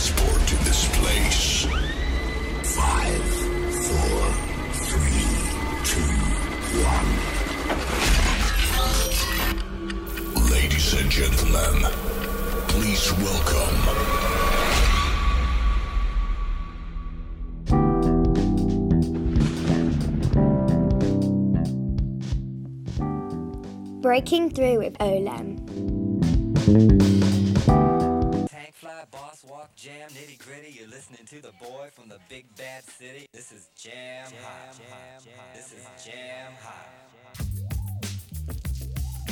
Transported to this place. Five, four, three, two, one. Ladies and gentlemen, please welcome Breaking Through with Olem. Boy from the big bad city. This is Jam Hot. This is Jam Hot.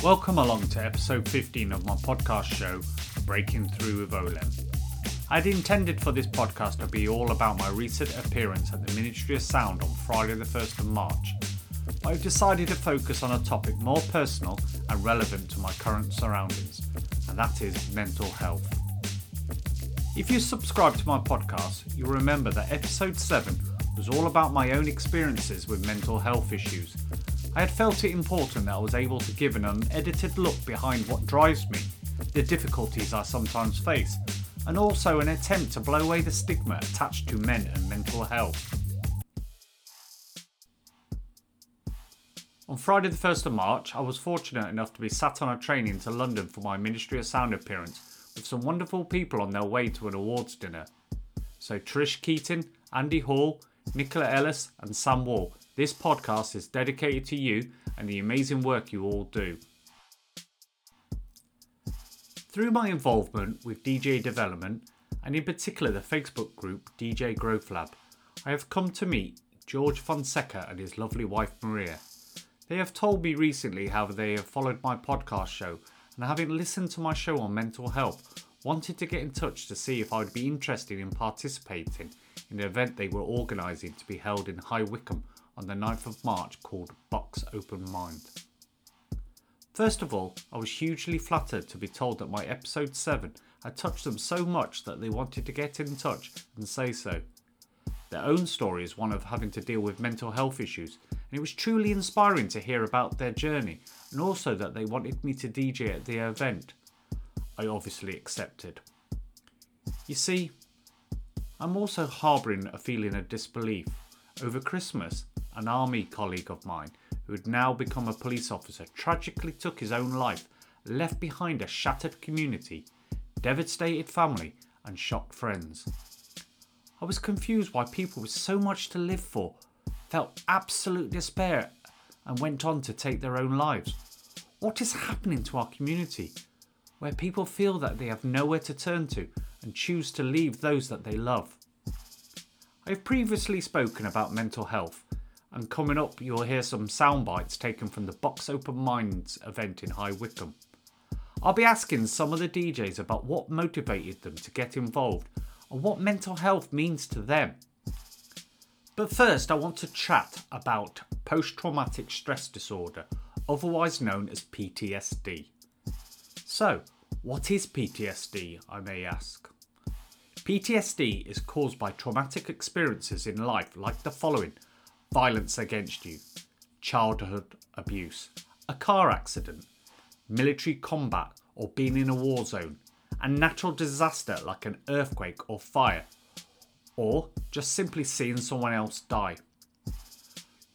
Welcome along to episode 15 of my podcast show, Breaking Through with Olem. I'd intended for this podcast to be all about my recent appearance at the Ministry of Sound on Friday, the 1st of March. But I've decided to focus on a topic more personal and relevant to my current surroundings, and that is mental health. If you subscribe to my podcast, you'll remember that episode 7 was all about my own experiences with mental health issues. I had felt it important that I was able to give an unedited look behind what drives me, the difficulties I sometimes face, and also an attempt to blow away the stigma attached to men and mental health. On Friday, the 1st of March, I was fortunate enough to be sat on a train into London for my Ministry of Sound appearance with some wonderful people on their way to an awards dinner. So, Trish Keaton, Andy Hall, Nicola Ellis, and Sam Wall, this podcast is dedicated to you and the amazing work you all do. Through my involvement with DJ development, and in particular the Facebook group DJ Growth Lab, I have come to meet George Fonseca and his lovely wife Maria. They have told me recently how they have followed my podcast show and having listened to my show on mental health, wanted to get in touch to see if I would be interested in participating in an event they were organising to be held in High Wycombe on the 9th of March called Box Open Mind. First of all, I was hugely flattered to be told that my episode 7 had touched them so much that they wanted to get in touch and say so. Their own story is one of having to deal with mental health issues, and it was truly inspiring to hear about their journey and also that they wanted me to DJ at the event. I obviously accepted. You see, I'm also harbouring a feeling of disbelief. Over Christmas, an army colleague of mine, who had now become a police officer, tragically took his own life, left behind a shattered community, devastated family, and shocked friends. I was confused why people with so much to live for felt absolute despair and went on to take their own lives. What is happening to our community where people feel that they have nowhere to turn to and choose to leave those that they love? I have previously spoken about mental health, and coming up, you'll hear some sound bites taken from the Box Open Minds event in High Wycombe. I'll be asking some of the DJs about what motivated them to get involved and what mental health means to them. But first, I want to chat about post traumatic stress disorder, otherwise known as PTSD. So, what is PTSD, I may ask? PTSD is caused by traumatic experiences in life like the following violence against you, childhood abuse, a car accident, military combat or being in a war zone, and natural disaster like an earthquake or fire, or just simply seeing someone else die.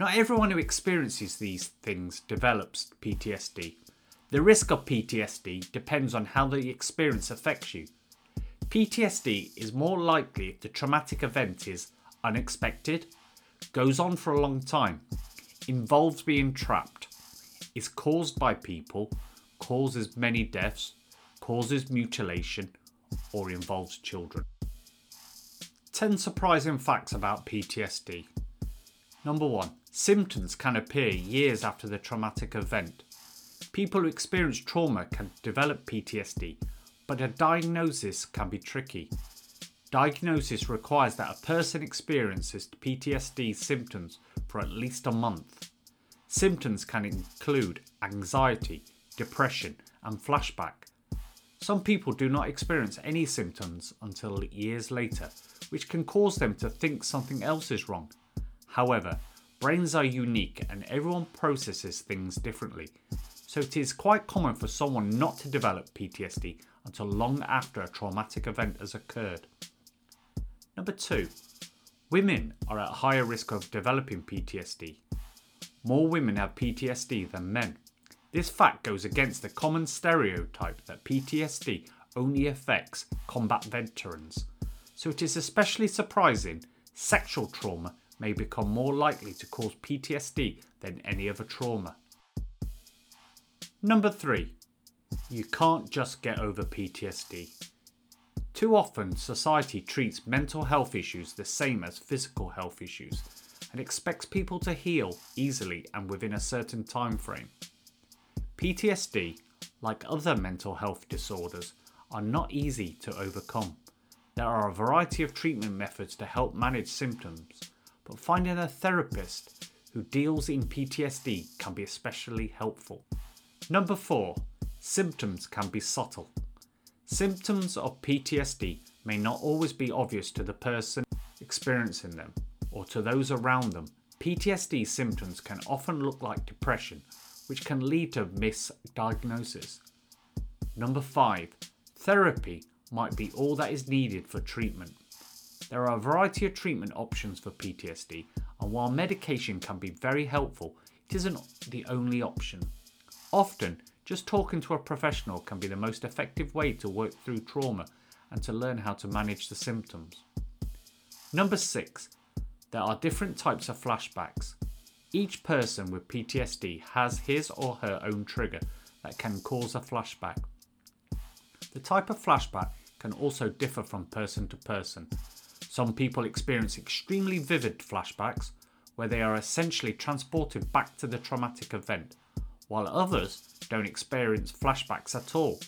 Not everyone who experiences these things develops PTSD. The risk of PTSD depends on how the experience affects you. PTSD is more likely if the traumatic event is unexpected, goes on for a long time, involves being trapped, is caused by people, causes many deaths, causes mutilation, or involves children. 10 surprising facts about PTSD. Number 1. Symptoms can appear years after the traumatic event. People who experience trauma can develop PTSD but a diagnosis can be tricky. Diagnosis requires that a person experiences PTSD symptoms for at least a month. Symptoms can include anxiety, depression, and flashback. Some people do not experience any symptoms until years later, which can cause them to think something else is wrong. However, brains are unique and everyone processes things differently, so it is quite common for someone not to develop PTSD until long after a traumatic event has occurred. Number two, women are at higher risk of developing PTSD. More women have PTSD than men. This fact goes against the common stereotype that PTSD only affects combat veterans, so it is especially surprising sexual trauma may become more likely to cause PTSD than any other trauma. Number 3. You can't just get over PTSD. Too often, society treats mental health issues the same as physical health issues and expects people to heal easily and within a certain time frame. PTSD, like other mental health disorders, are not easy to overcome. There are a variety of treatment methods to help manage symptoms, but finding a therapist who deals in PTSD can be especially helpful. Number 4. Symptoms can be subtle. Symptoms of PTSD may not always be obvious to the person experiencing them or to those around them. PTSD symptoms can often look like depression, which can lead to misdiagnosis. Number 5. Therapy might be all that is needed for treatment. There are a variety of treatment options for PTSD, and while medication can be very helpful, it isn't the only option. Often, just talking to a professional can be the most effective way to work through trauma and to learn how to manage the symptoms. Number 6. There are different types of flashbacks. Each person with PTSD has his or her own trigger that can cause a flashback. The type of flashback can also differ from person to person. Some people experience extremely vivid flashbacks where they are essentially transported back to the traumatic event, while others don't experience flashbacks at all.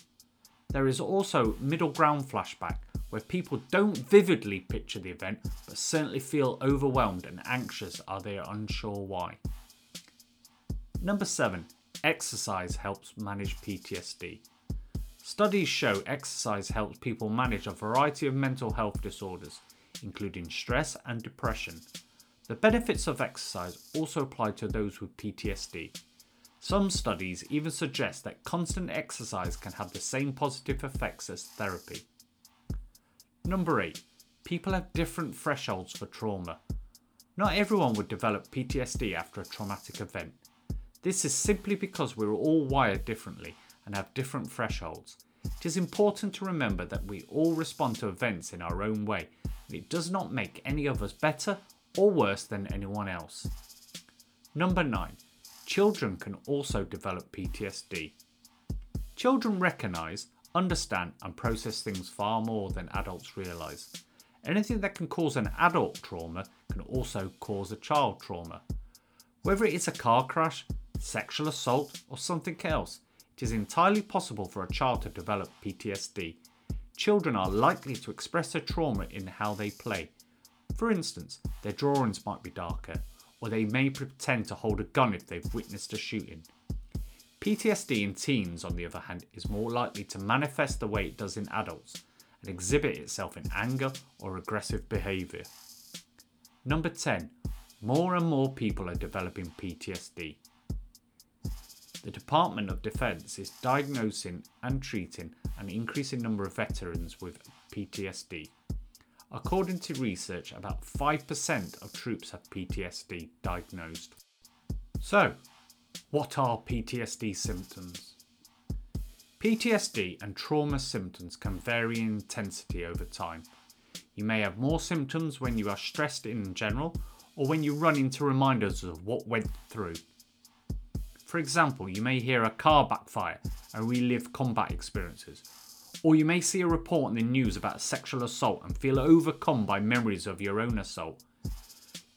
There is also middle ground flashback where people don't vividly picture the event but certainly feel overwhelmed and anxious are they unsure why. Number 7. Exercise helps manage PTSD. Studies show exercise helps people manage a variety of mental health disorders, including stress and depression. The benefits of exercise also apply to those with PTSD. Some studies even suggest that constant exercise can have the same positive effects as therapy. Number 8. People have different thresholds for trauma. Not everyone would develop PTSD after a traumatic event. This is simply because we're all wired differently and have different thresholds. It is important to remember that we all respond to events in our own way, and it does not make any of us better or worse than anyone else. Number 9. Children can also develop PTSD. Children recognise understand and process things far more than adults realise. Anything that can cause an adult trauma can also cause a child trauma. Whether it is a car crash, sexual assault, or something else, it is entirely possible for a child to develop PTSD. Children are likely to express their trauma in how they play. For instance, their drawings might be darker, or they may pretend to hold a gun if they've witnessed a shooting. PTSD in teens, on the other hand, is more likely to manifest the way it does in adults and exhibit itself in anger or aggressive behaviour. Number 10. More and more people are developing PTSD. The Department of Defence is diagnosing and treating an increasing number of veterans with PTSD. According to research, about 5% of troops have PTSD diagnosed. So, what are PTSD symptoms? PTSD and trauma symptoms can vary in intensity over time. You may have more symptoms when you are stressed in general or when you run into reminders of what went through. For example, you may hear a car backfire and relive combat experiences, or you may see a report in the news about a sexual assault and feel overcome by memories of your own assault.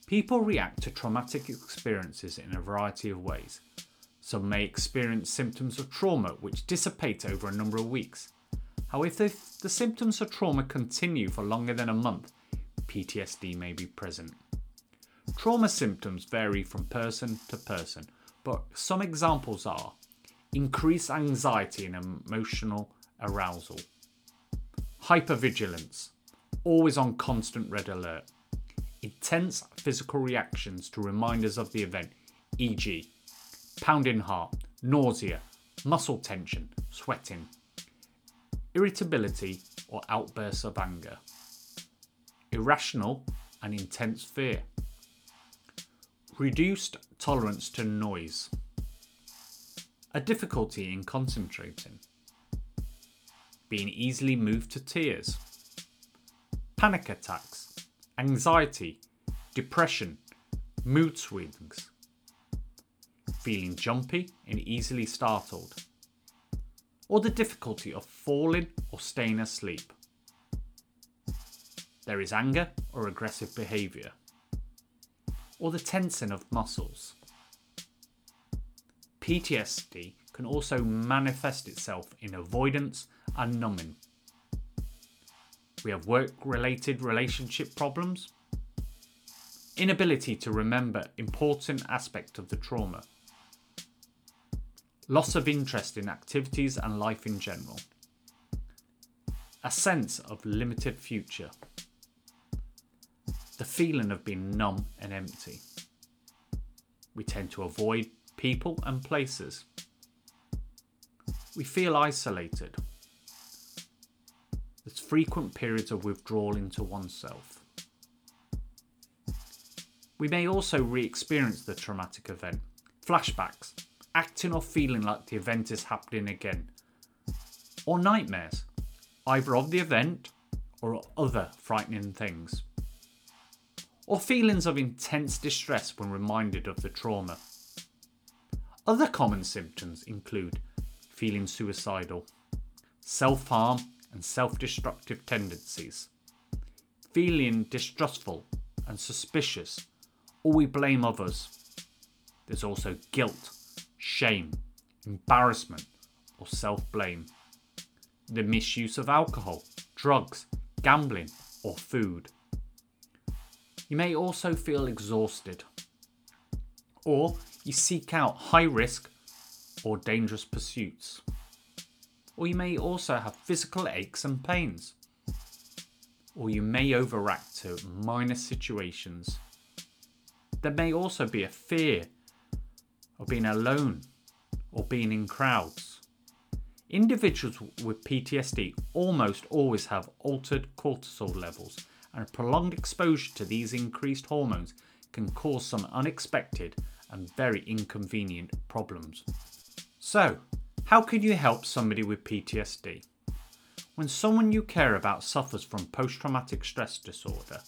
People react to traumatic experiences in a variety of ways. Some may experience symptoms of trauma which dissipate over a number of weeks. However, if the symptoms of trauma continue for longer than a month, PTSD may be present. Trauma symptoms vary from person to person, but some examples are increased anxiety and emotional arousal, hypervigilance, always on constant red alert, intense physical reactions to reminders of the event, e.g., pounding heart, nausea, muscle tension, sweating, irritability or outbursts of anger, irrational and intense fear, reduced tolerance to noise, a difficulty in concentrating, being easily moved to tears, panic attacks, anxiety, depression, mood swings, feeling jumpy and easily startled, or the difficulty of falling or staying asleep. There is anger or aggressive behaviour, or the tensing of muscles. PTSD can also manifest itself in avoidance and numbing. We have work related relationship problems, inability to remember important aspects of the trauma, loss of interest in activities and life in general, a sense of limited future, the feeling of being numb and empty. We tend to avoid people and places. We feel isolated. There's frequent periods of withdrawal into oneself. We may also re experience the traumatic event, flashbacks, acting or feeling like the event is happening again, or nightmares, either of the event or other frightening things, or feelings of intense distress when reminded of the trauma. Other common symptoms include feeling suicidal, self harm and self destructive tendencies, feeling distrustful and suspicious, or we blame others. There's also guilt, shame, embarrassment, or self blame, the misuse of alcohol, drugs, gambling, or food. You may also feel exhausted, or you seek out high risk or dangerous pursuits. Or you may also have physical aches and pains. Or you may overreact to minor situations. There may also be a fear of being alone or being in crowds. Individuals with PTSD almost always have altered cortisol levels, and prolonged exposure to these increased hormones can cause some unexpected and very inconvenient problems. So, how can you help somebody with PTSD? When someone you care about suffers from post traumatic stress disorder,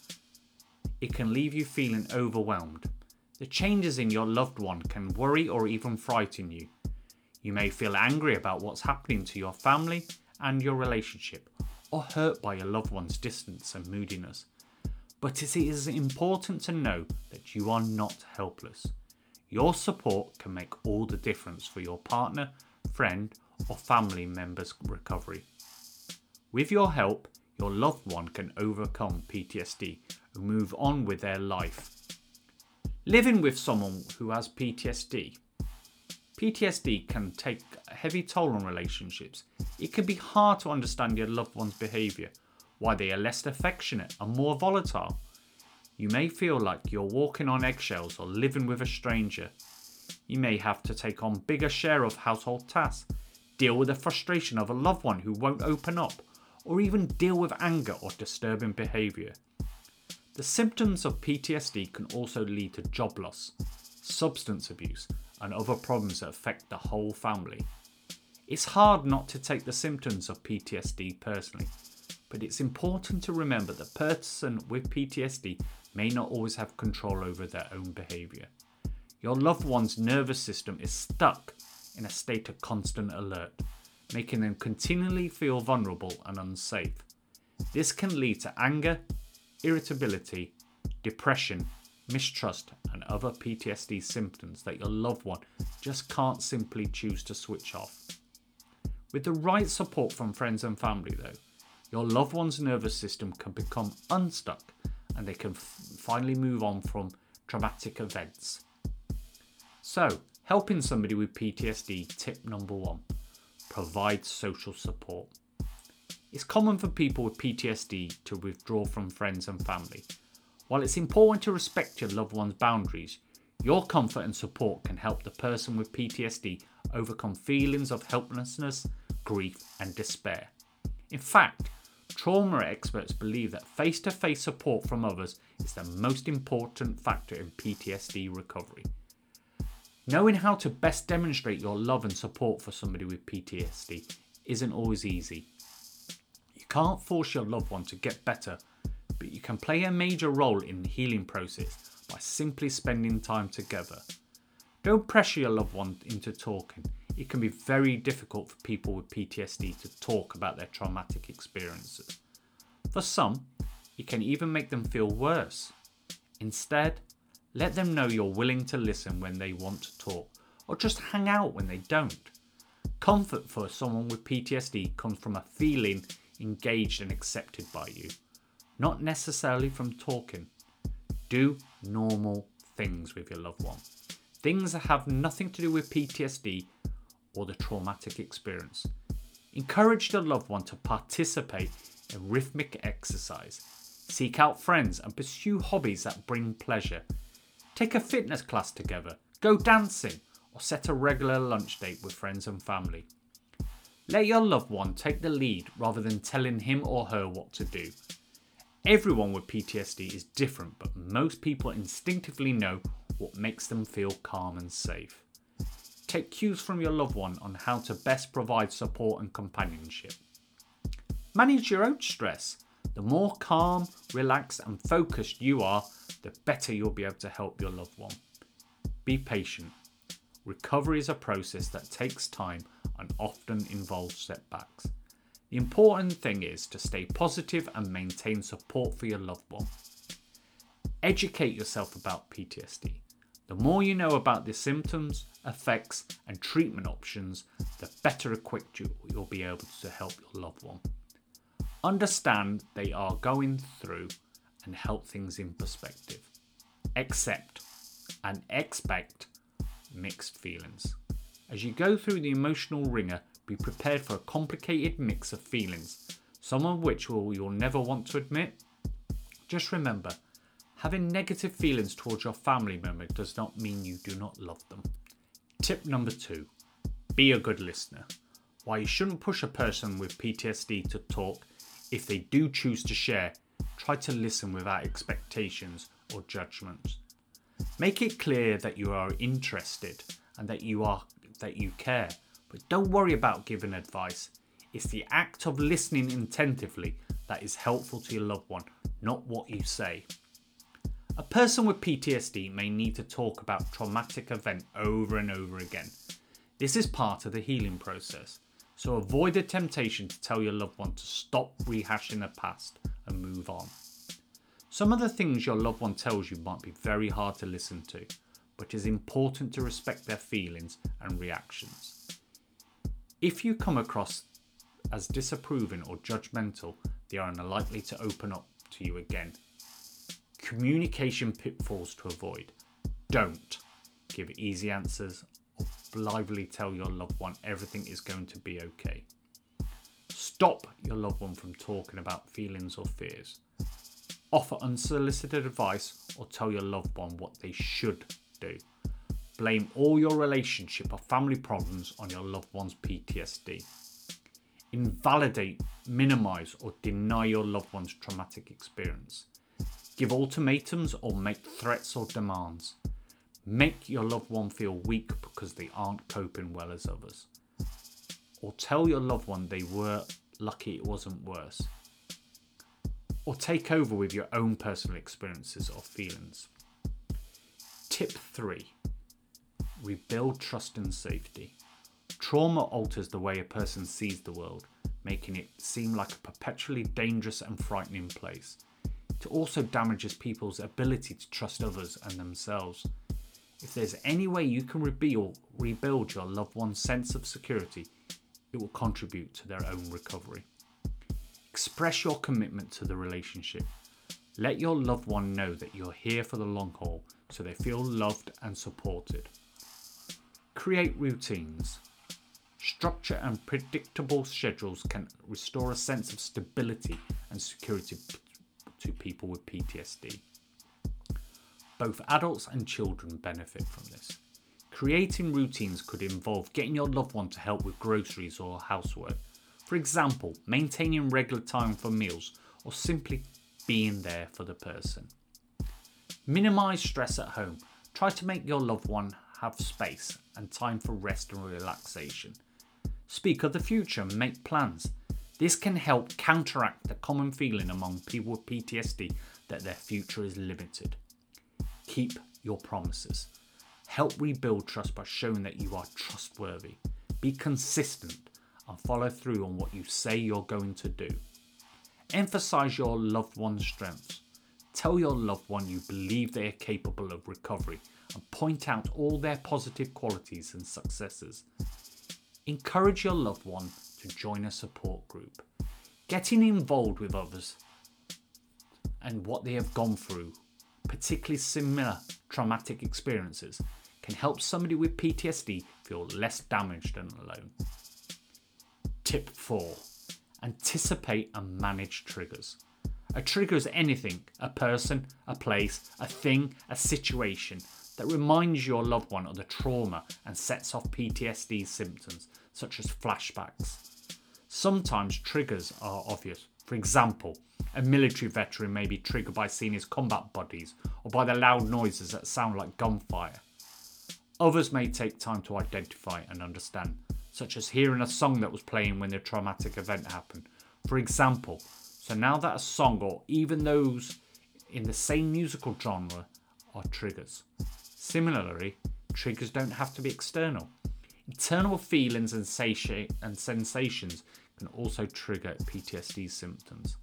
it can leave you feeling overwhelmed. The changes in your loved one can worry or even frighten you. You may feel angry about what's happening to your family and your relationship, or hurt by your loved one's distance and moodiness. But it is important to know that you are not helpless. Your support can make all the difference for your partner, friend, or family member's recovery. With your help, your loved one can overcome PTSD and move on with their life. Living with someone who has PTSD. PTSD can take heavy toll on relationships. It can be hard to understand your loved one's behaviour, why they are less affectionate and more volatile you may feel like you're walking on eggshells or living with a stranger. You may have to take on bigger share of household tasks, deal with the frustration of a loved one who won't open up, or even deal with anger or disturbing behaviour. The symptoms of PTSD can also lead to job loss, substance abuse, and other problems that affect the whole family. It's hard not to take the symptoms of PTSD personally, but it's important to remember that person with PTSD may not always have control over their own behaviour. Your loved one's nervous system is stuck in a state of constant alert, making them continually feel vulnerable and unsafe. This can lead to anger, irritability, depression, mistrust, and other PTSD symptoms that your loved one just can't simply choose to switch off. With the right support from friends and family, though, your loved one's nervous system can become unstuck and they can f- finally move on from traumatic events. So, helping somebody with PTSD, tip number one provide social support. It's common for people with PTSD to withdraw from friends and family. While it's important to respect your loved one's boundaries, your comfort and support can help the person with PTSD overcome feelings of helplessness, grief, and despair. In fact, trauma experts believe that face to face support from others is the most important factor in PTSD recovery. Knowing how to best demonstrate your love and support for somebody with PTSD isn't always easy. You can't force your loved one to get better, but you can play a major role in the healing process by simply spending time together. Don't pressure your loved one into talking. It can be very difficult for people with PTSD to talk about their traumatic experiences. For some, it can even make them feel worse. Instead, let them know you're willing to listen when they want to talk, or just hang out when they don't. Comfort for someone with PTSD comes from a feeling engaged and accepted by you, not necessarily from talking. Do normal things with your loved one. Things that have nothing to do with PTSD or the traumatic experience. Encourage your loved one to participate in rhythmic exercise. Seek out friends and pursue hobbies that bring pleasure. Take a fitness class together, go dancing, or set a regular lunch date with friends and family. Let your loved one take the lead rather than telling him or her what to do. Everyone with PTSD is different, but most people instinctively know what makes them feel calm and safe. Take cues from your loved one on how to best provide support and companionship. Manage your own stress. The more calm, relaxed, and focused you are, the better you'll be able to help your loved one. Be patient. Recovery is a process that takes time and often involves setbacks. The important thing is to stay positive and maintain support for your loved one. Educate yourself about PTSD. The more you know about the symptoms, effects, and treatment options, the better equipped you, will be able to help your loved one. Understand they are going through and help things in perspective. Accept and expect mixed feelings. As you go through the emotional wringer, be prepared for a complicated mix of feelings, some of which will you'll never want to admit. Just remember, having negative feelings towards your family member does not mean you do not love them. Tip number two be a good listener. While you shouldn't push a person with PTSD to talk, if they do choose to share, try to listen without expectations or judgments. Make it clear that you are interested and that you are that you care, but don't worry about giving advice. It's the act of listening attentively that is helpful to your loved one, not what you say. A person with PTSD may need to talk about traumatic event over and over again. This is part of the healing process. So avoid the temptation to tell your loved one to stop rehashing the past and move on. Some of the things your loved one tells you might be very hard to listen to, but it is important to respect their feelings and reactions. If you come across as disapproving or judgmental, they are unlikely to open up to you again Communication pitfalls to avoid. Don't give easy answers or blithely tell your loved one everything is going to be okay. Stop your loved one from talking about feelings or fears. Offer unsolicited advice or tell your loved one what they should do. Blame all your relationship or family problems on your loved one's PTSD. Invalidate, minimize, or deny your loved one's traumatic experience give ultimatums or make threats or demands. Make your loved one feel weak because they aren't coping well as others. Or tell your loved one they were lucky it wasn't worse. Or take over with your own personal experiences or feelings. Tip 3 Rebuild trust and safety. Trauma alters the way a person sees the world, making it seem like a perpetually dangerous and frightening place. It also damages people's ability to trust others and themselves. If there's any way you can rebuild, rebuild your loved one's sense of security, it will contribute to their own recovery. Express your commitment to the relationship. Let your loved one know that you're here for the long haul so they feel loved and supported. Create routines. Structure and predictable schedules can restore a sense of stability and security to people with PTSD. Both adults and children benefit from this. Creating routines could involve getting your loved one to help with groceries or housework. For example, maintaining regular time for meals or simply being there for the person. Minimize stress at home. Try to make your loved one have space and time for rest and relaxation. Speak of the future and make plans. This can help counteract the common feeling among people with PTSD that their future is limited. Keep your promises. Help rebuild trust by showing that you are trustworthy. Be consistent and follow through on what you say you're going to do. Emphasize your loved one's strengths. Tell your loved one you believe they are capable of recovery and point out all their positive qualities and successes. Encourage your loved one to join a support group. Getting involved with others and what they have gone through, particularly similar traumatic experiences, can help somebody with PTSD feel less damaged and alone. Tip 4 Anticipate and manage triggers. A trigger is anything a person, a place, a thing, a situation that reminds your loved one of the trauma and sets off PTSD symptoms such as flashbacks. Sometimes triggers are obvious. For example, a military veteran may be triggered by seeing his combat buddies or by the loud noises that sound like gunfire. Others may take time to identify and understand, such as hearing a song that was playing when the traumatic event happened. For example, so now that a song or even those in the same musical genre are triggers. Similarly, triggers don't have to be external. Internal feelings and, sati- and sensations also trigger PTSD symptoms.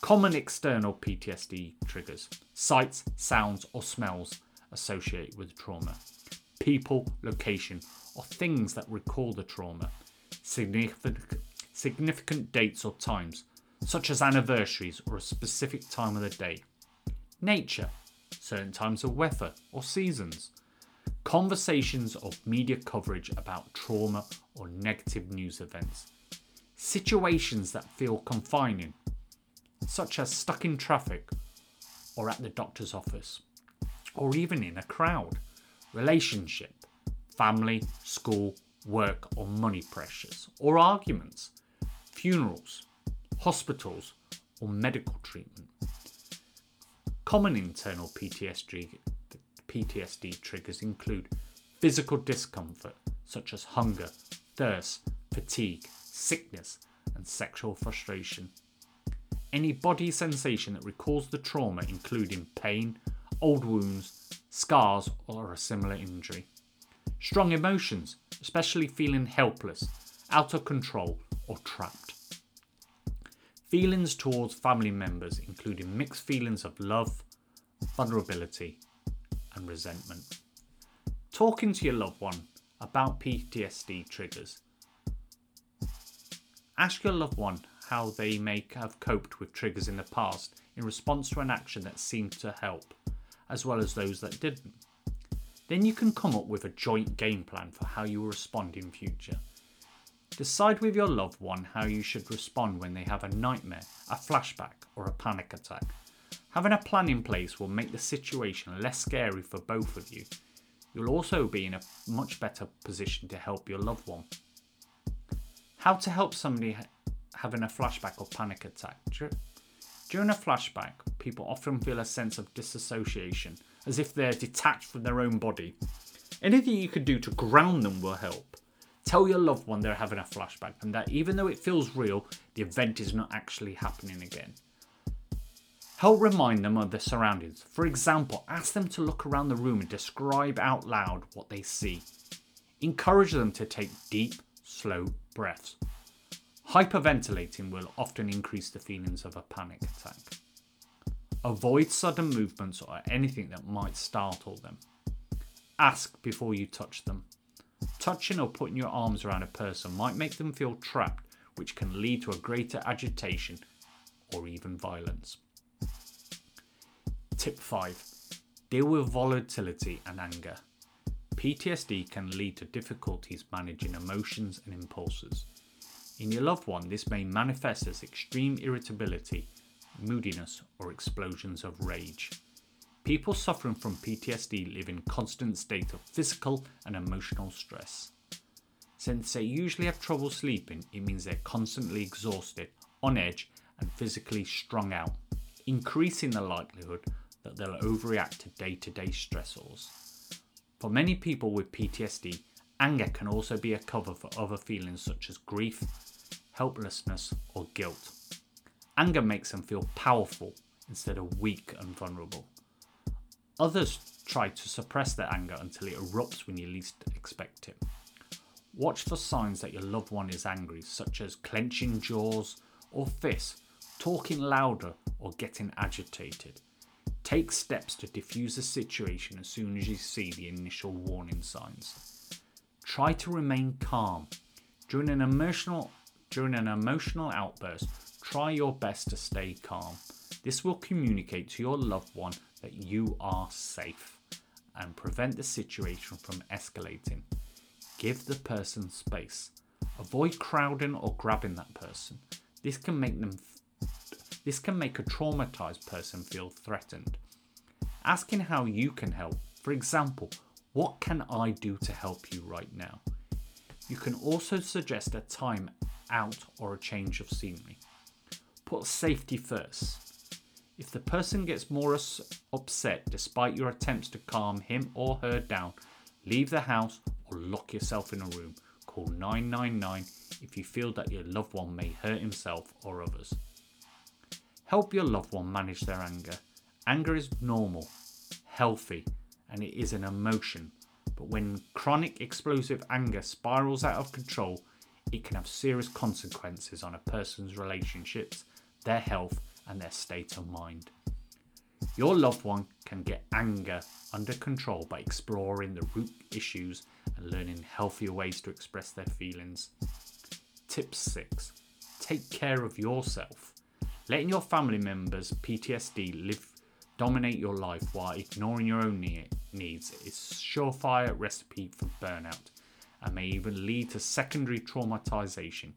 Common external PTSD triggers sights, sounds, or smells associated with trauma, people, location, or things that recall the trauma, significant, significant dates or times, such as anniversaries or a specific time of the day. Nature, certain times of weather or seasons. Conversations or media coverage about trauma or negative news events. Situations that feel confining, such as stuck in traffic or at the doctor's office, or even in a crowd. Relationship, family, school, work, or money pressures, or arguments. Funerals, hospitals, or medical treatment. Common internal PTSD, PTSD triggers include physical discomfort, such as hunger, thirst, fatigue, sickness, and sexual frustration. Any body sensation that recalls the trauma, including pain, old wounds, scars, or a similar injury. Strong emotions, especially feeling helpless, out of control, or trapped. Feelings towards family members, including mixed feelings of love, vulnerability, and resentment. Talking to your loved one about PTSD triggers. Ask your loved one how they may have coped with triggers in the past in response to an action that seemed to help, as well as those that didn't. Then you can come up with a joint game plan for how you will respond in future. Decide with your loved one how you should respond when they have a nightmare, a flashback, or a panic attack. Having a plan in place will make the situation less scary for both of you. You'll also be in a much better position to help your loved one. How to help somebody having a flashback or panic attack. During a flashback, people often feel a sense of disassociation, as if they're detached from their own body. Anything you can do to ground them will help. Tell your loved one they're having a flashback and that even though it feels real, the event is not actually happening again. Help remind them of their surroundings. For example, ask them to look around the room and describe out loud what they see. Encourage them to take deep, slow breaths. Hyperventilating will often increase the feelings of a panic attack. Avoid sudden movements or anything that might startle them. Ask before you touch them. Touching or putting your arms around a person might make them feel trapped, which can lead to a greater agitation or even violence. Tip 5 Deal with volatility and anger. PTSD can lead to difficulties managing emotions and impulses. In your loved one, this may manifest as extreme irritability, moodiness, or explosions of rage. People suffering from PTSD live in constant state of physical and emotional stress. Since they usually have trouble sleeping, it means they're constantly exhausted, on edge, and physically strung out, increasing the likelihood that they'll overreact to day to day stressors. For many people with PTSD, anger can also be a cover for other feelings such as grief, helplessness, or guilt. Anger makes them feel powerful instead of weak and vulnerable. Others try to suppress their anger until it erupts when you least expect it. Watch for signs that your loved one is angry, such as clenching jaws or fists, talking louder, or getting agitated. Take steps to diffuse the situation as soon as you see the initial warning signs. Try to remain calm. During an emotional during an emotional outburst, try your best to stay calm. This will communicate to your loved one that you are safe and prevent the situation from escalating. Give the person space. Avoid crowding or grabbing that person. This can make them this can make a traumatized person feel threatened. Asking how you can help. For example, what can I do to help you right now? You can also suggest a time out or a change of scenery. Put safety first. If the person gets more upset despite your attempts to calm him or her down, leave the house or lock yourself in a room. Call 999 if you feel that your loved one may hurt himself or others. Help your loved one manage their anger. Anger is normal, healthy, and it is an emotion. But when chronic explosive anger spirals out of control, it can have serious consequences on a person's relationships, their health, and their state of mind. Your loved one can get anger under control by exploring the root issues and learning healthier ways to express their feelings. Tip 6 Take care of yourself. Letting your family members' PTSD live dominate your life while ignoring your own needs is a surefire recipe for burnout and may even lead to secondary traumatization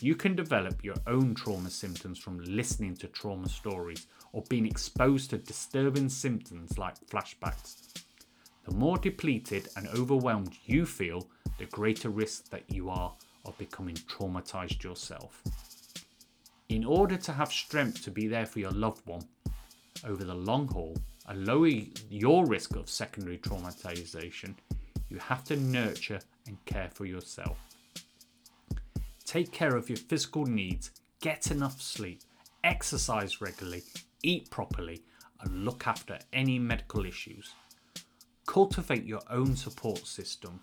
you can develop your own trauma symptoms from listening to trauma stories or being exposed to disturbing symptoms like flashbacks. The more depleted and overwhelmed you feel, the greater risk that you are of becoming traumatized yourself. In order to have strength to be there for your loved one over the long haul and lower your risk of secondary traumatization, you have to nurture and care for yourself. Take care of your physical needs, get enough sleep, exercise regularly, eat properly, and look after any medical issues. Cultivate your own support system.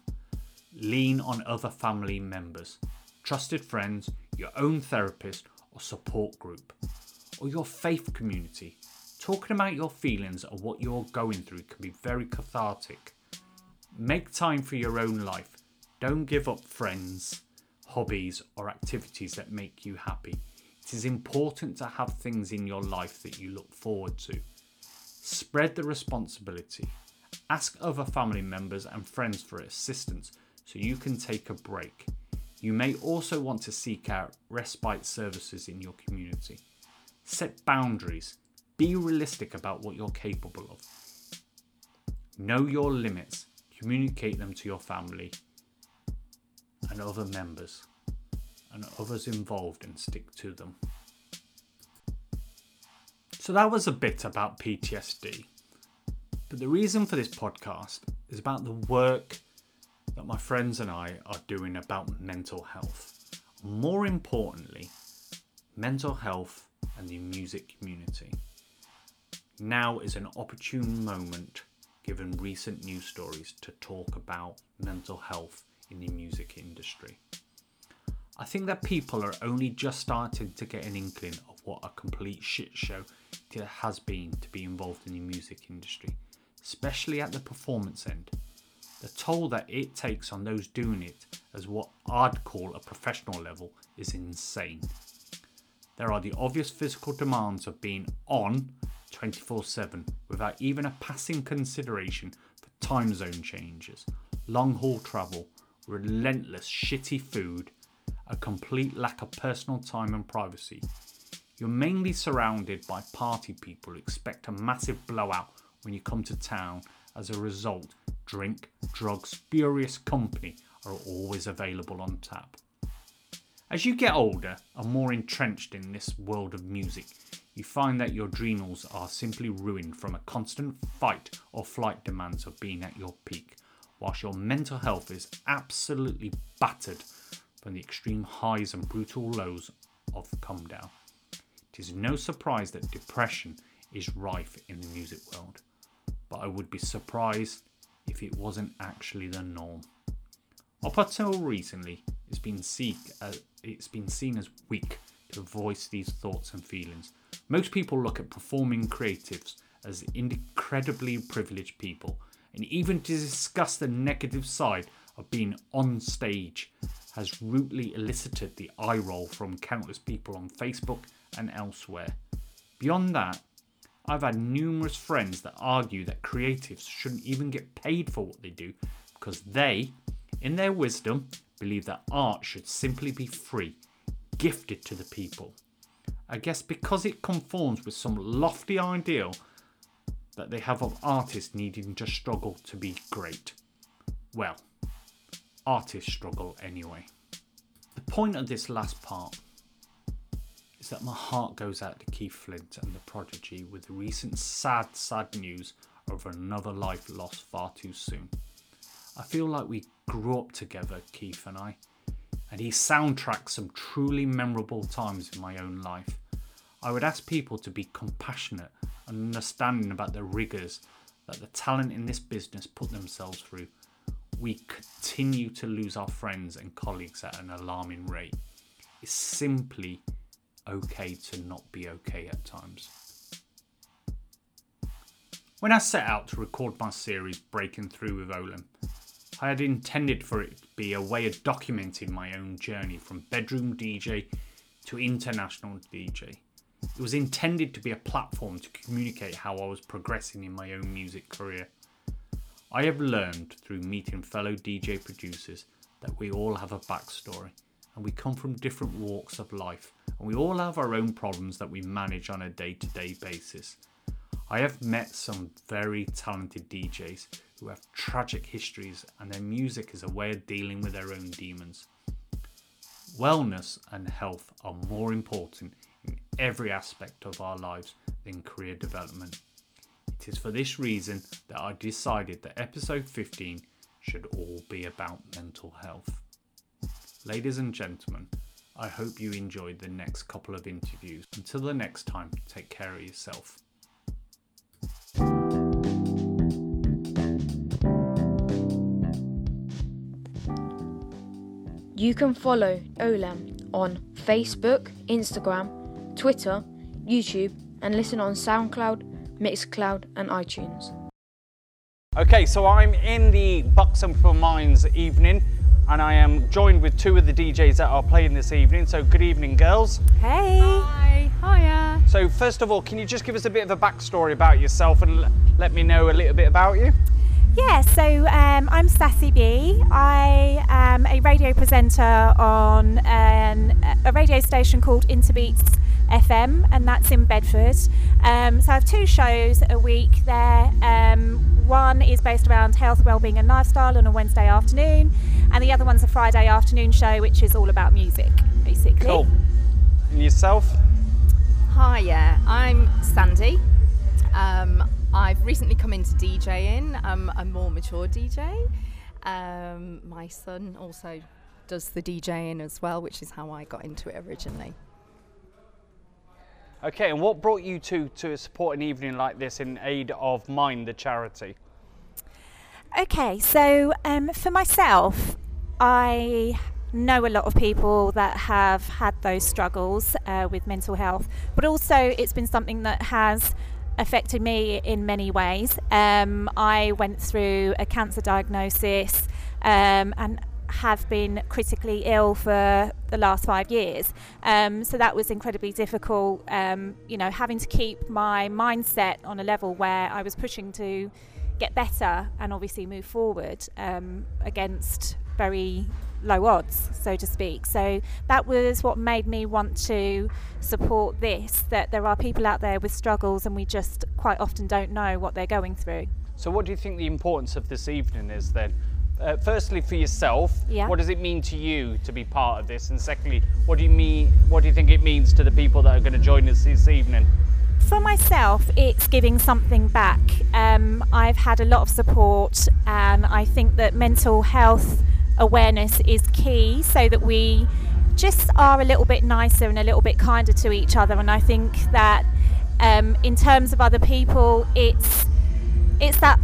Lean on other family members, trusted friends, your own therapist or support group, or your faith community. Talking about your feelings and what you're going through can be very cathartic. Make time for your own life. Don't give up friends hobbies, or activities that make you happy. It is important to have things in your life that you look forward to. Spread the responsibility. Ask other family members and friends for assistance so you can take a break. You may also want to seek out respite services in your community. Set boundaries. Be realistic about what you're capable of. Know your limits. Communicate them to your family and other members and others involved and stick to them. So that was a bit about PTSD. But the reason for this podcast is about the work that my friends and I are doing about mental health. More importantly, mental health and the music community. Now is an opportune moment, given recent news stories, to talk about mental health in the music industry. I think that people are only just starting to get an inkling of what a complete shit show it has been to be involved in the music industry, especially at the performance end. The toll that it takes on those doing it as what I'd call a professional level is insane. There are the obvious physical demands of being on 24 7 without even a passing consideration for time zone changes, long haul travel, relentless shitty food, a complete lack of personal time and privacy. You're mainly surrounded by party people who expect a massive blowout when you come to town. As a result, drink, drugs, spurious company are always available on tap. As you get older and more entrenched in this world of music, you find that your adrenals are simply ruined from a constant fight or flight demands of being at your peak, whilst your mental health is absolutely battered from the extreme highs and brutal lows of come down. It is no surprise that depression is rife in the music world, but I would be surprised if it wasn't actually the norm. Up until recently, it's been, uh, it's been seen as weak to voice these thoughts and feelings. Most people look at performing creatives as incredibly privileged people, and even to discuss the negative side of being on stage has rudely elicited the eye roll from countless people on Facebook and elsewhere. Beyond that, I've had numerous friends that argue that creatives shouldn't even get paid for what they do because they, in their wisdom, believe that art should simply be free, gifted to the people. I guess because it conforms with some lofty ideal that they have of artists needing to struggle to be great. Well, artists struggle anyway. The point of this last part is that my heart goes out to Keith Flint and the Prodigy with the recent sad, sad news of another life lost far too soon. I feel like we grew up together, Keith and I, and he soundtracked some truly memorable times in my own life. I would ask people to be compassionate and understanding about the rigours that the talent in this business put themselves through. We continue to lose our friends and colleagues at an alarming rate. It's simply okay to not be okay at times. When I set out to record my series Breaking Through with Olem, I had intended for it to be a way of documenting my own journey from bedroom DJ to international DJ. It was intended to be a platform to communicate how I was progressing in my own music career. I have learned through meeting fellow DJ producers that we all have a backstory and we come from different walks of life and we all have our own problems that we manage on a day to day basis. I have met some very talented DJs who have tragic histories and their music is a way of dealing with their own demons. Wellness and health are more important in every aspect of our lives than career development. It is for this reason that I decided that episode 15 should all be about mental health. Ladies and gentlemen, I hope you enjoyed the next couple of interviews. Until the next time, take care of yourself. You can follow Olem on Facebook, Instagram, Twitter, YouTube, and listen on SoundCloud, Mixcloud, and iTunes. Okay, so I'm in the Buxom for Mines evening and I am joined with two of the DJs that are playing this evening. So, good evening, girls. Hey. Hi. Hiya. So, first of all, can you just give us a bit of a backstory about yourself and l- let me know a little bit about you? Yeah, so um, I'm Sassy B. I am a radio presenter on an, a radio station called Interbeats FM, and that's in Bedford. Um, so I have two shows a week there. Um, one is based around health, wellbeing, and lifestyle on a Wednesday afternoon, and the other one's a Friday afternoon show, which is all about music, basically. Cool. And yourself? Hi, yeah, I'm Sandy. Um, I've recently come into DJing. I'm a more mature DJ. Um, my son also does the DJing as well, which is how I got into it originally. Okay, and what brought you to to support an evening like this in aid of Mind, the charity? Okay, so um, for myself, I know a lot of people that have had those struggles uh, with mental health, but also it's been something that has affected me in many ways. Um, I went through a cancer diagnosis um, and have been critically ill for the last five years. Um, so that was incredibly difficult. Um, you know, having to keep my mindset on a level where I was pushing to get better and obviously move forward um, against very low odds, so to speak. So that was what made me want to support this that there are people out there with struggles and we just quite often don't know what they're going through. So, what do you think the importance of this evening is then? Uh, firstly, for yourself, Yeah. what does it mean to you to be part of this? And secondly, what do you mean? What do you think it means to the people that are going to join us this evening? For myself, it's giving something back. Um, I've had a lot of support, and I think that mental health awareness is key so that we just are a little bit nicer and a little bit kinder to each other. And I think that um, in terms of other people, it's it's that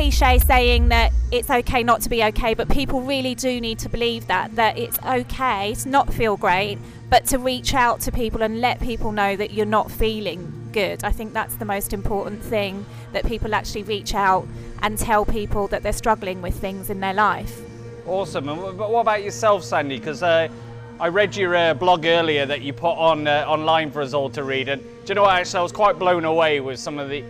cliche saying that it's okay not to be okay, but people really do need to believe that that it's okay to not feel great, but to reach out to people and let people know that you're not feeling good. I think that's the most important thing that people actually reach out and tell people that they're struggling with things in their life. Awesome. And but what about yourself, Sandy? Because uh, I read your uh, blog earlier that you put on uh, online for us all to read, and do you know what? Actually, I was quite blown away with some of the,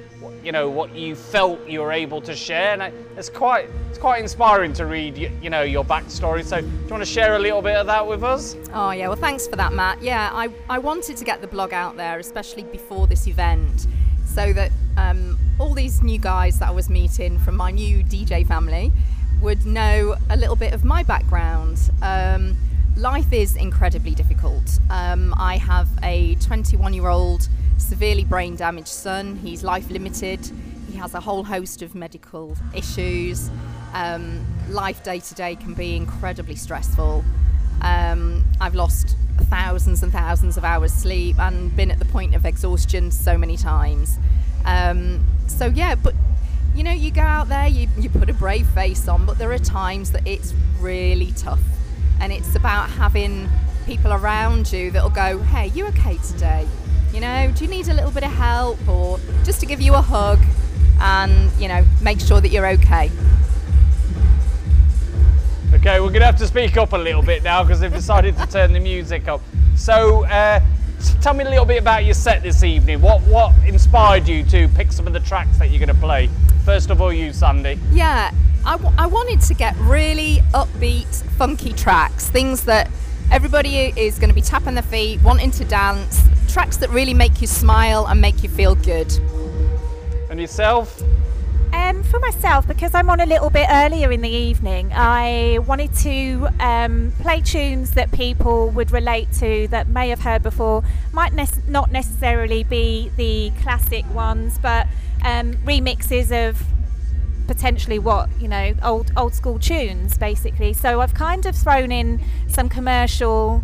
you know, what you felt you were able to share, and it's quite, it's quite inspiring to read, you, know, your backstory. So, do you want to share a little bit of that with us? Oh yeah, well thanks for that, Matt. Yeah, I, I wanted to get the blog out there, especially before this event, so that um, all these new guys that I was meeting from my new DJ family would know a little bit of my background. Um, life is incredibly difficult. Um, I have a 21 year old severely brain damaged son. He's life limited. He has a whole host of medical issues. Um, life day to day can be incredibly stressful. Um, I've lost thousands and thousands of hours sleep and been at the point of exhaustion so many times. Um, so yeah, but you know, you go out there, you, you put a brave face on, but there are times that it's really tough. And it's about having people around you that'll go, hey, you okay today? You know, do you need a little bit of help? Or just to give you a hug and, you know, make sure that you're okay. Okay, we're going to have to speak up a little bit now because they've decided to turn the music up. So, uh, tell me a little bit about your set this evening. What what inspired you to pick some of the tracks that you're going to play? First of all, you, Sandy. Yeah, I, w- I wanted to get really upbeat, funky tracks, things that everybody is going to be tapping their feet, wanting to dance, tracks that really make you smile and make you feel good. And yourself? Um, for myself, because I'm on a little bit earlier in the evening, I wanted to um, play tunes that people would relate to that may have heard before. Might nec- not necessarily be the classic ones, but um, remixes of potentially what you know old old school tunes, basically. So I've kind of thrown in some commercial.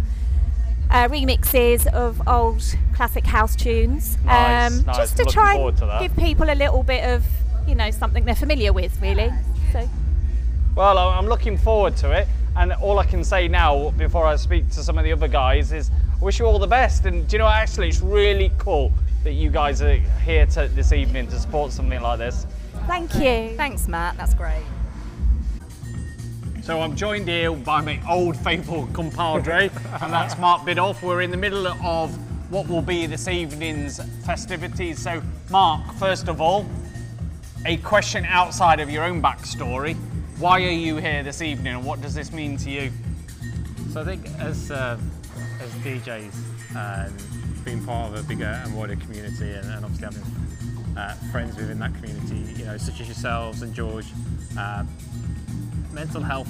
Uh, remixes of old classic house tunes, Nice, um, nice. just to Looking try and to that. give people a little bit of you know something they're familiar with really so Well, I- I'm looking forward to it. And all I can say now, before I speak to some of the other guys, is I wish you all the best. And do you know, actually, it's really cool that you guys are here to, this evening to support something like this. thank you Thanks, Matt. That's great. So I'm joined here by my old faithful compadre, and that's Mark Bidoff. We're in the middle of what will be this evening's festivities. So, Mark, first of all, a question outside of your own backstory. Why are you here this evening, and what does this mean to you? So I think as uh, as DJs, um, being part of a bigger and wider community, and, and obviously having uh, friends within that community, you know, such as yourselves and George, uh, mental health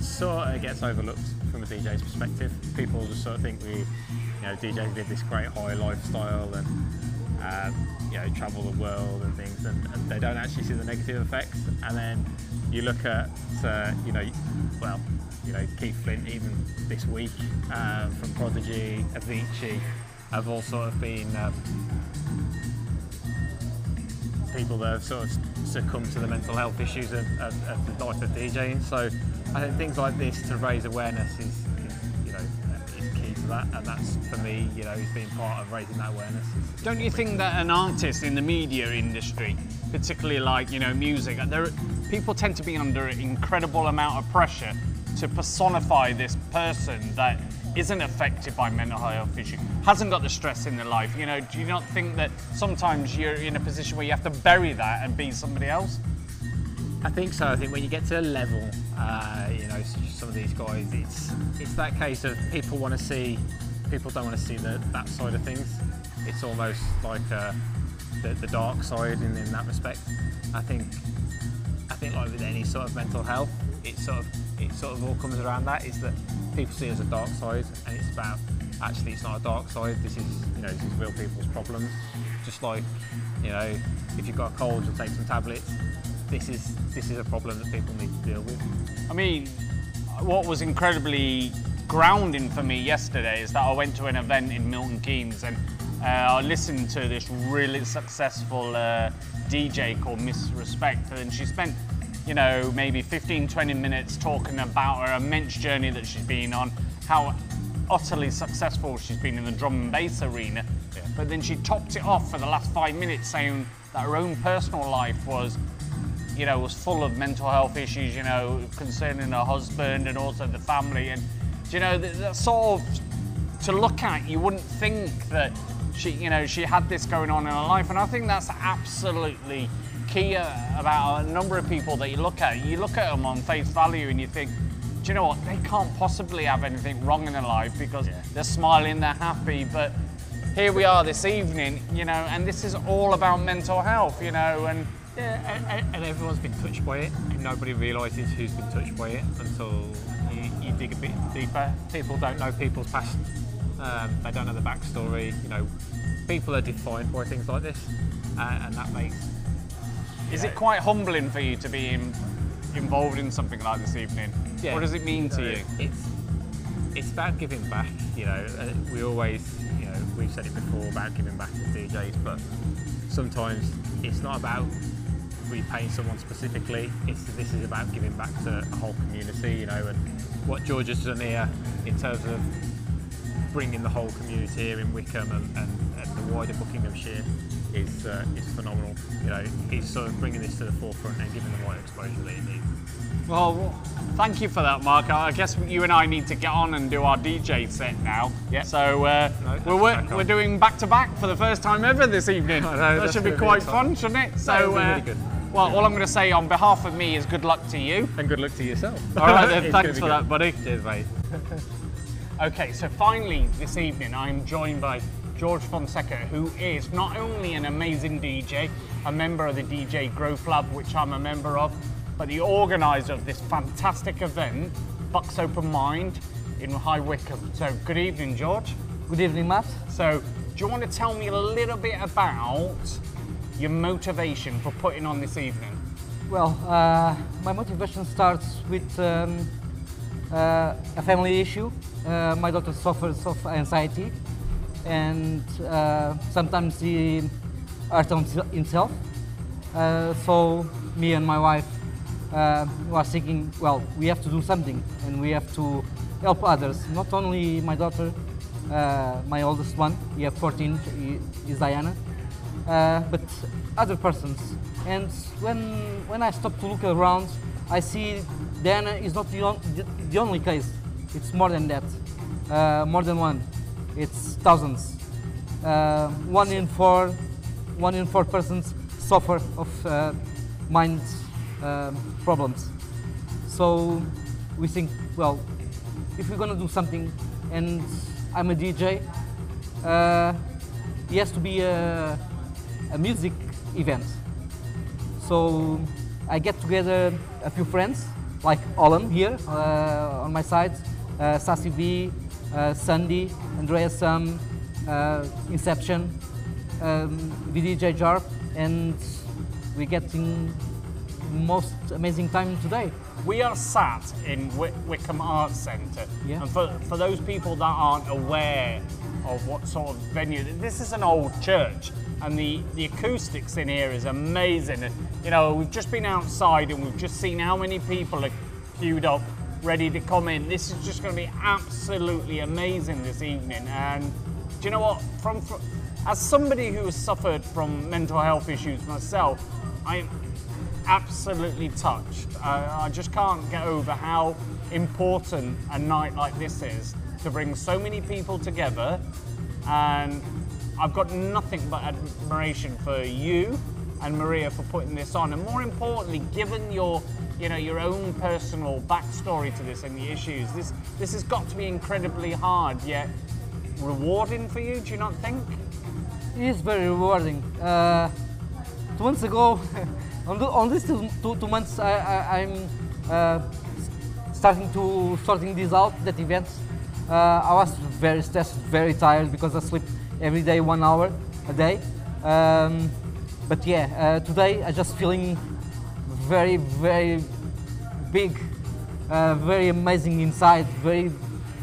sort of gets overlooked from a DJ's perspective. People just sort of think we, you know, DJs live this great high lifestyle and um, you know travel the world and things, and, and they don't actually see the negative effects. And then you look at, uh, you know, well, you know, Keith Flint even this week um, from Prodigy, Avicii, have all sort of been um, people that have sort of succumbed to the mental health issues of, of, of the life of DJing. So I think things like this to raise awareness is, is you know, is key to that, and that's for me, you know, has been part of raising that awareness. Don't you think that an artist in the media industry, particularly like you know music, there people tend to be under an incredible amount of pressure to personify this person that isn't affected by mental health issues, hasn't got the stress in their life. You know, do you not think that sometimes you're in a position where you have to bury that and be somebody else? I think so. I think when you get to a level, uh, you know, some of these guys, it's it's that case of people want to see, people don't want to see the, that side of things. It's almost like uh, the, the dark side in, in that respect. I think I think like with any sort of mental health, it sort of it sort of all comes around that is that people see it as a dark side, and it's about actually it's not a dark side. This is you know this is real people's problems. Just like you know if you've got a cold, you'll take some tablets. This is this is a problem that people need to deal with. I mean, what was incredibly grounding for me yesterday is that I went to an event in Milton Keynes and uh, I listened to this really successful uh, DJ called Miss Respect, and she spent, you know, maybe 15, 20 minutes talking about her immense journey that she's been on, how utterly successful she's been in the drum and bass arena. But then she topped it off for the last five minutes saying that her own personal life was you know, was full of mental health issues, you know, concerning her husband and also the family. And, you know, that, that sort of, to look at, you wouldn't think that she, you know, she had this going on in her life. And I think that's absolutely key about a number of people that you look at. You look at them on face value and you think, do you know what, they can't possibly have anything wrong in their life because they're smiling, they're happy. But here we are this evening, you know, and this is all about mental health, you know, and Yeah, and, and- and everyone's been touched by it. and Nobody realises who's been touched by it until you, you dig a bit deeper. People don't know people's past. Um, they don't know the backstory. You know, people are defined by things like this, uh, and that makes. Is it quite humbling for you to be in, involved in something like this evening? Yeah. What does it mean to you? It's it's about giving back. You know, uh, we always, you know, we've said it before about giving back as DJs, but sometimes it's not about repaying someone specifically. It's this is about giving back to a whole community. You know, and what George has done here in terms of bringing the whole community here in Wycombe and, and, and the wider Buckinghamshire is uh, is phenomenal. You know, he's sort of bringing this to the forefront and giving the right exposure that it needs. Well, thank you for that, Mark. I guess you and I need to get on and do our DJ set now. Yeah. So uh, No, we're, we're, we're doing back to back for the first time ever this evening. I know, that should be gonna be quite exciting. fun, shouldn't it? So, it'll uh, really good. well, all I'm going to say on behalf of me is good luck to you. And good luck to yourself. All right, then. Thanks for good. that, buddy. Cheers, mate. Okay, so finally this evening I'm joined by George Fonseca, who is not only an amazing DJ, a member of the DJ Growth Lab, which I'm a member of, but the organiser of this fantastic event, Bucks Open Mind, in High Wycombe. So, good evening, George. Good evening, Matt. So, do you want to tell me a little bit about your motivation for putting on this evening? Well, uh, my motivation starts with um, uh, a family issue. Uh, my daughter suffers of anxiety, and uh, sometimes he hurts on himself. Uh, so me and my wife uh, was thinking, well, we have to do something, and we have to help others. Not only my daughter, uh, my oldest one, we have 14, he- is Diana, uh, but other persons. And when when I stop to look around, I see Diana is not the, on, the, the only case. It's more than that, uh, more than one. It's thousands. Uh, one in four, one in four persons suffer of uh, mind um problems. So we think, well, if we're gonna do something, and I'm a DJ, uh, it has to be a, a music event. So I get together a few friends, like Olam here uh, on my side, uh, Sassy B, uh, Sandy, Andrea Sam, uh, Inception, um, VDJ Jarp, and we're getting most amazing time today. We are sat in Wick- Wycombe Arts Centre, Yeah. and for, for those people that aren't aware of what sort of venue, this is an old church, and the, the acoustics in here is amazing. And, you know, we've just been outside and we've just seen how many people are queued up ready to come in. This is just going to be absolutely amazing this evening. And do you know what? From, from as somebody who has suffered from mental health issues myself, I'm absolutely touched. I, I just can't get over how important a night like this is to bring so many people together. And I've got nothing but admiration for you and Maria for putting this on, and more importantly, given your you know your own personal backstory to this and the issues, this this has got to be incredibly hard yet rewarding for you. Do you not think? It is very rewarding. Uh, two months ago, on, the, on months, I, I'm uh, starting to sorting this out, that event. Uh, I was very stressed, very tired because I sleep every day one hour a day. Um, but yeah, uh, today I just feeling very, very big, uh, very amazing inside, very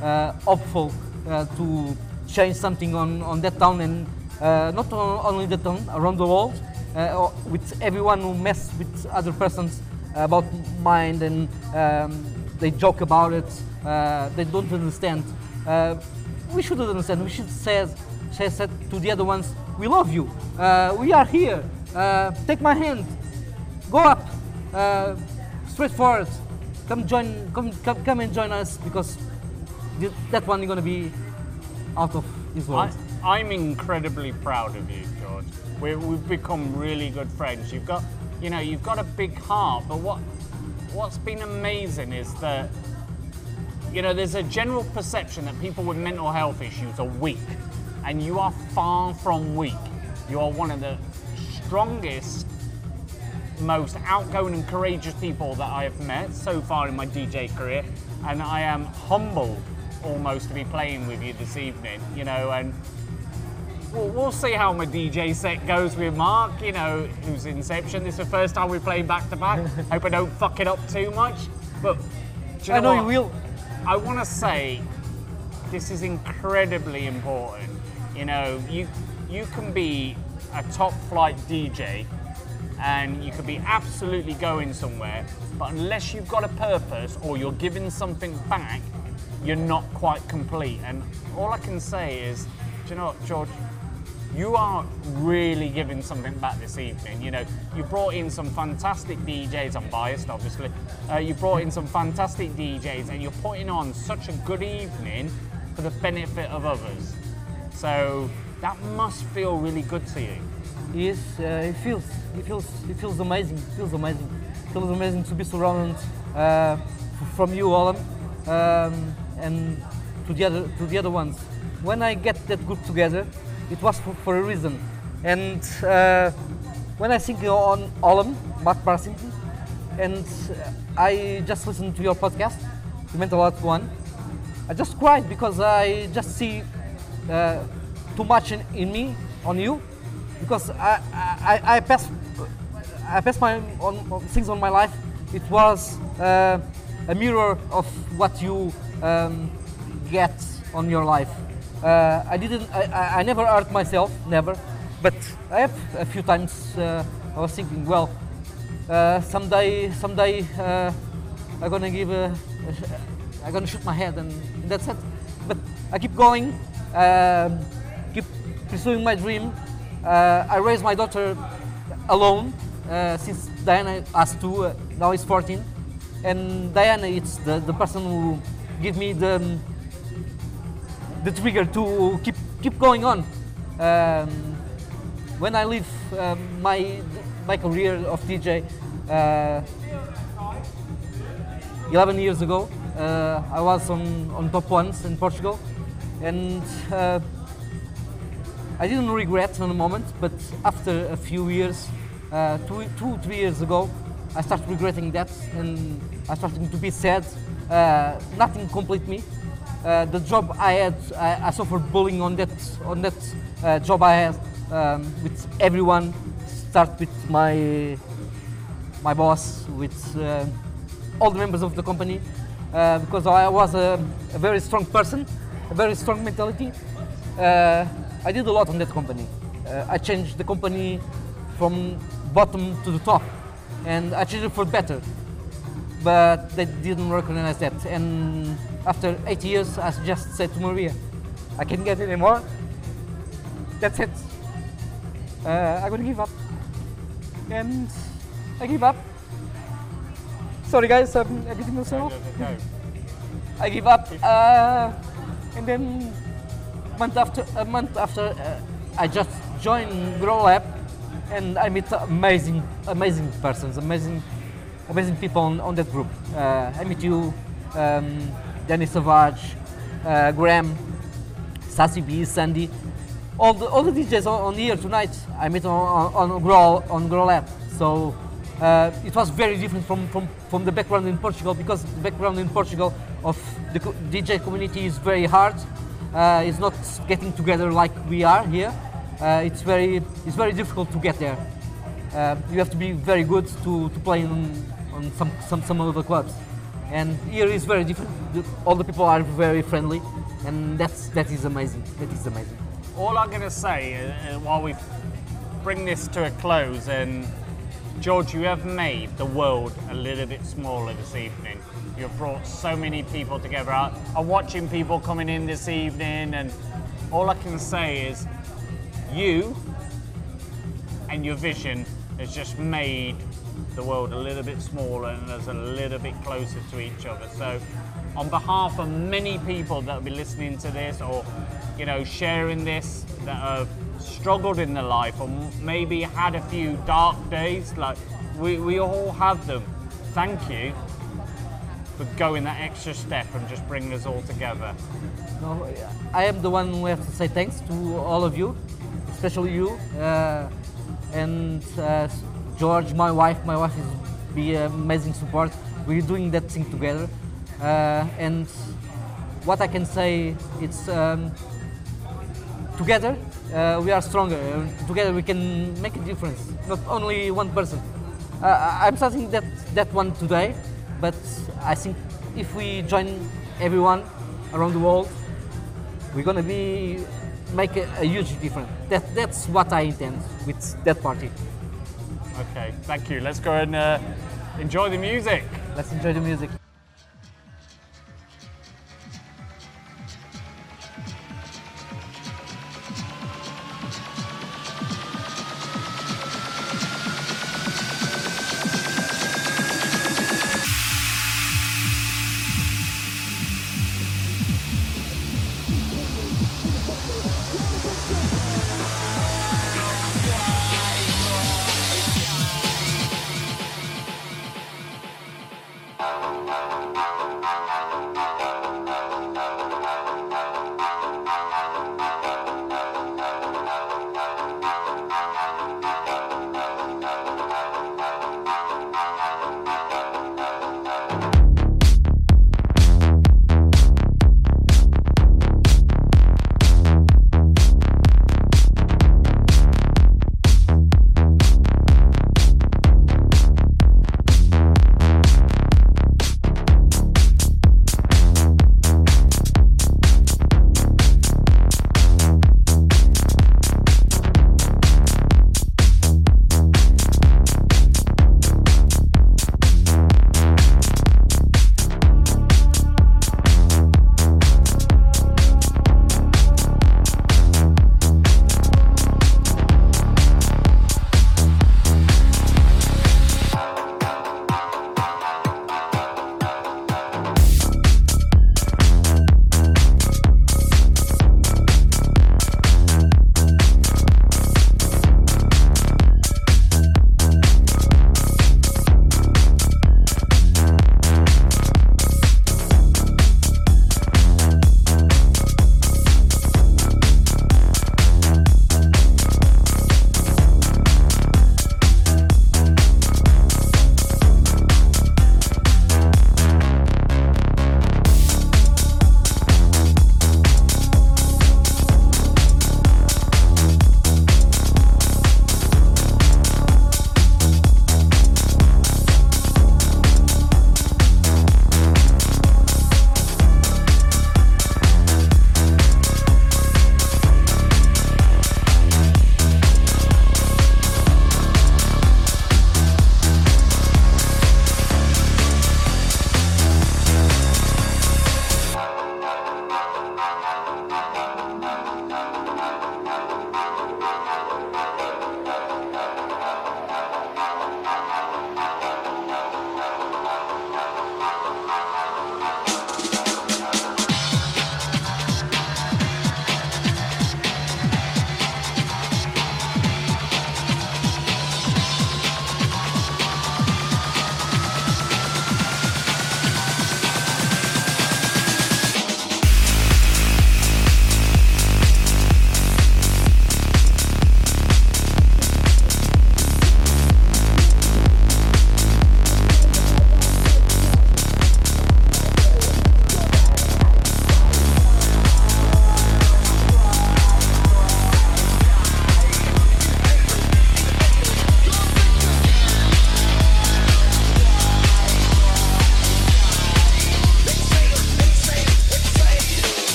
uh, hopeful uh, to change something on, on that town and uh, not on, only that town, around the world, uh, with everyone who mess with other persons about mind and um, they joke about it, they don't understand. we should understand, we should say, say, say to the other ones, we love you, we are here, take my hand, go up, uh, straight forward. Come join, come, come, come and join us because that one is going to be out of this world. I, I'm incredibly proud of you, George. we we've become really good friends. You've got, you know, you've got a big heart. But what, what's been amazing is that, you know, there's a general perception that people with mental health issues are weak, and you are far from weak. You are one of the strongest most outgoing and courageous people that I have met so far in my DJ career, and I am humbled almost to be playing with you this evening, you know, and we'll, we'll see how my DJ set goes with Mark, you know, who's Inception. This is the first time we're playing back to back. Hope I don't fuck it up too much, but you know I know what? you will. I want to say this is incredibly important. You know, you you can be a top flight DJ and you could be absolutely going somewhere, but unless you've got a purpose or you're giving something back, you're not quite complete. And all I can say is, do you know what, George? You are really giving something back this evening. You know, you brought in some fantastic DJs. I'm biased, obviously. Uh, you brought in some fantastic DJs, and you're putting on such a good evening for the benefit of others. So that must feel really good to you. Yes, uh, it feels, it feels, it feels amazing. It feels amazing. It feels amazing to be surrounded uh, from you, Alan, um, and to the other, to the other ones. When I get that group together, it was for, for a reason. And uh, when I think on Alan, Mark Parsington, and I just listened to your podcast, the Mental Health one, I just cried because I just see uh, too much in, in me on you because I, I, I passed I passed my on, on things on my life. It was uh, a mirror of what you um, get on your life. Uh, I didn't. I, I- never hurt myself, never. But I have a few times. Uh, I was thinking, well, uh, someday, someday, uh, I'm gonna give a, a I'm gonna shoot my head, and, and that's it. But I keep going, um, keep pursuing my dream. Uh, I raised my daughter alone uh, since Diana has two, uh, now is 14. And Diana, is the, the person who gave me the, the trigger to keep, keep going on. Um, when I leave um, my, my career of DJ uh, 11 years ago, uh, I was on, on top ones in Portugal. And uh, I didn't regret in the moment, but after a few years, uh, two, two, three years ago, I started regretting that and I started to be sad. Uh, nothing complete me. Uh, the job I had, I, I suffered bullying on that on that uh, job I had um, with everyone. Start with my my boss, with uh, all the members of the company, uh, because I was a, a very strong person, a very strong mentality. I did a lot on that company. Uh, I changed the company from bottom to the top, and I changed it for better. but they didn't recognize that. And after eight years, I just said to Maria, I can't get anymore. That's it. Uh, I'm gonna give up. And I give up. Sorry guys, I'm editing myself. I give up. Uh, and then month after a month after, uh, I just joined Grow Lab, and I meet amazing, amazing persons, amazing, amazing people on, on that group. Uh, I meet you, um, Danny Savage, uh, Graham, Sassy B, Sandy, all the all the DJs on, on here tonight. I met on on, on Grow on Grow Lab. So uh, it was very different from, from, from the background in Portugal because the background in Portugal of the DJ community is very hard. Uh, it's not getting together like we are here. Uh, it's very it's very difficult to get there. Uh, you have to be very good to, to play on, on some, some some of the clubs. And here is very different. All the people are very friendly, and that's that is amazing. That is amazing. All I'm going to say while we bring this to a close, and George, you have made the world a little bit smaller this evening. You've brought so many people together. I- I'm watching people coming in this evening, and all I can say is you and your vision has just made the world a little bit smaller and us a little bit closer to each other. So, on behalf of many people that will be listening to this or, you know, sharing this that have struggled in their life or maybe had a few dark days, like we, we all have them. Thank you for going that extra step and just bringing us all together. No, I am the one who have to say thanks to all of you, especially you, uh, and uh, George, my wife. My wife is be amazing support. We're doing that thing together, uh, and what I can say, it's um, together uh, we are stronger. Together we can make a difference. Not only one person. Uh, I'm starting that that one today, but I think if we join everyone around the world, we're gonna be make a, a huge difference. That that's what I intend with that party. Okay, thank you. Let's go and uh, enjoy the music. Let's enjoy the music.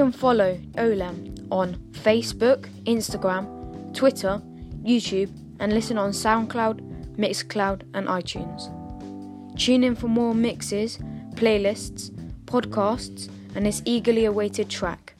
Can follow Olem on Facebook, Instagram, Twitter, YouTube, and listen on SoundCloud, Mixcloud, and iTunes. Tune in for more mixes, playlists, podcasts, and this eagerly awaited track.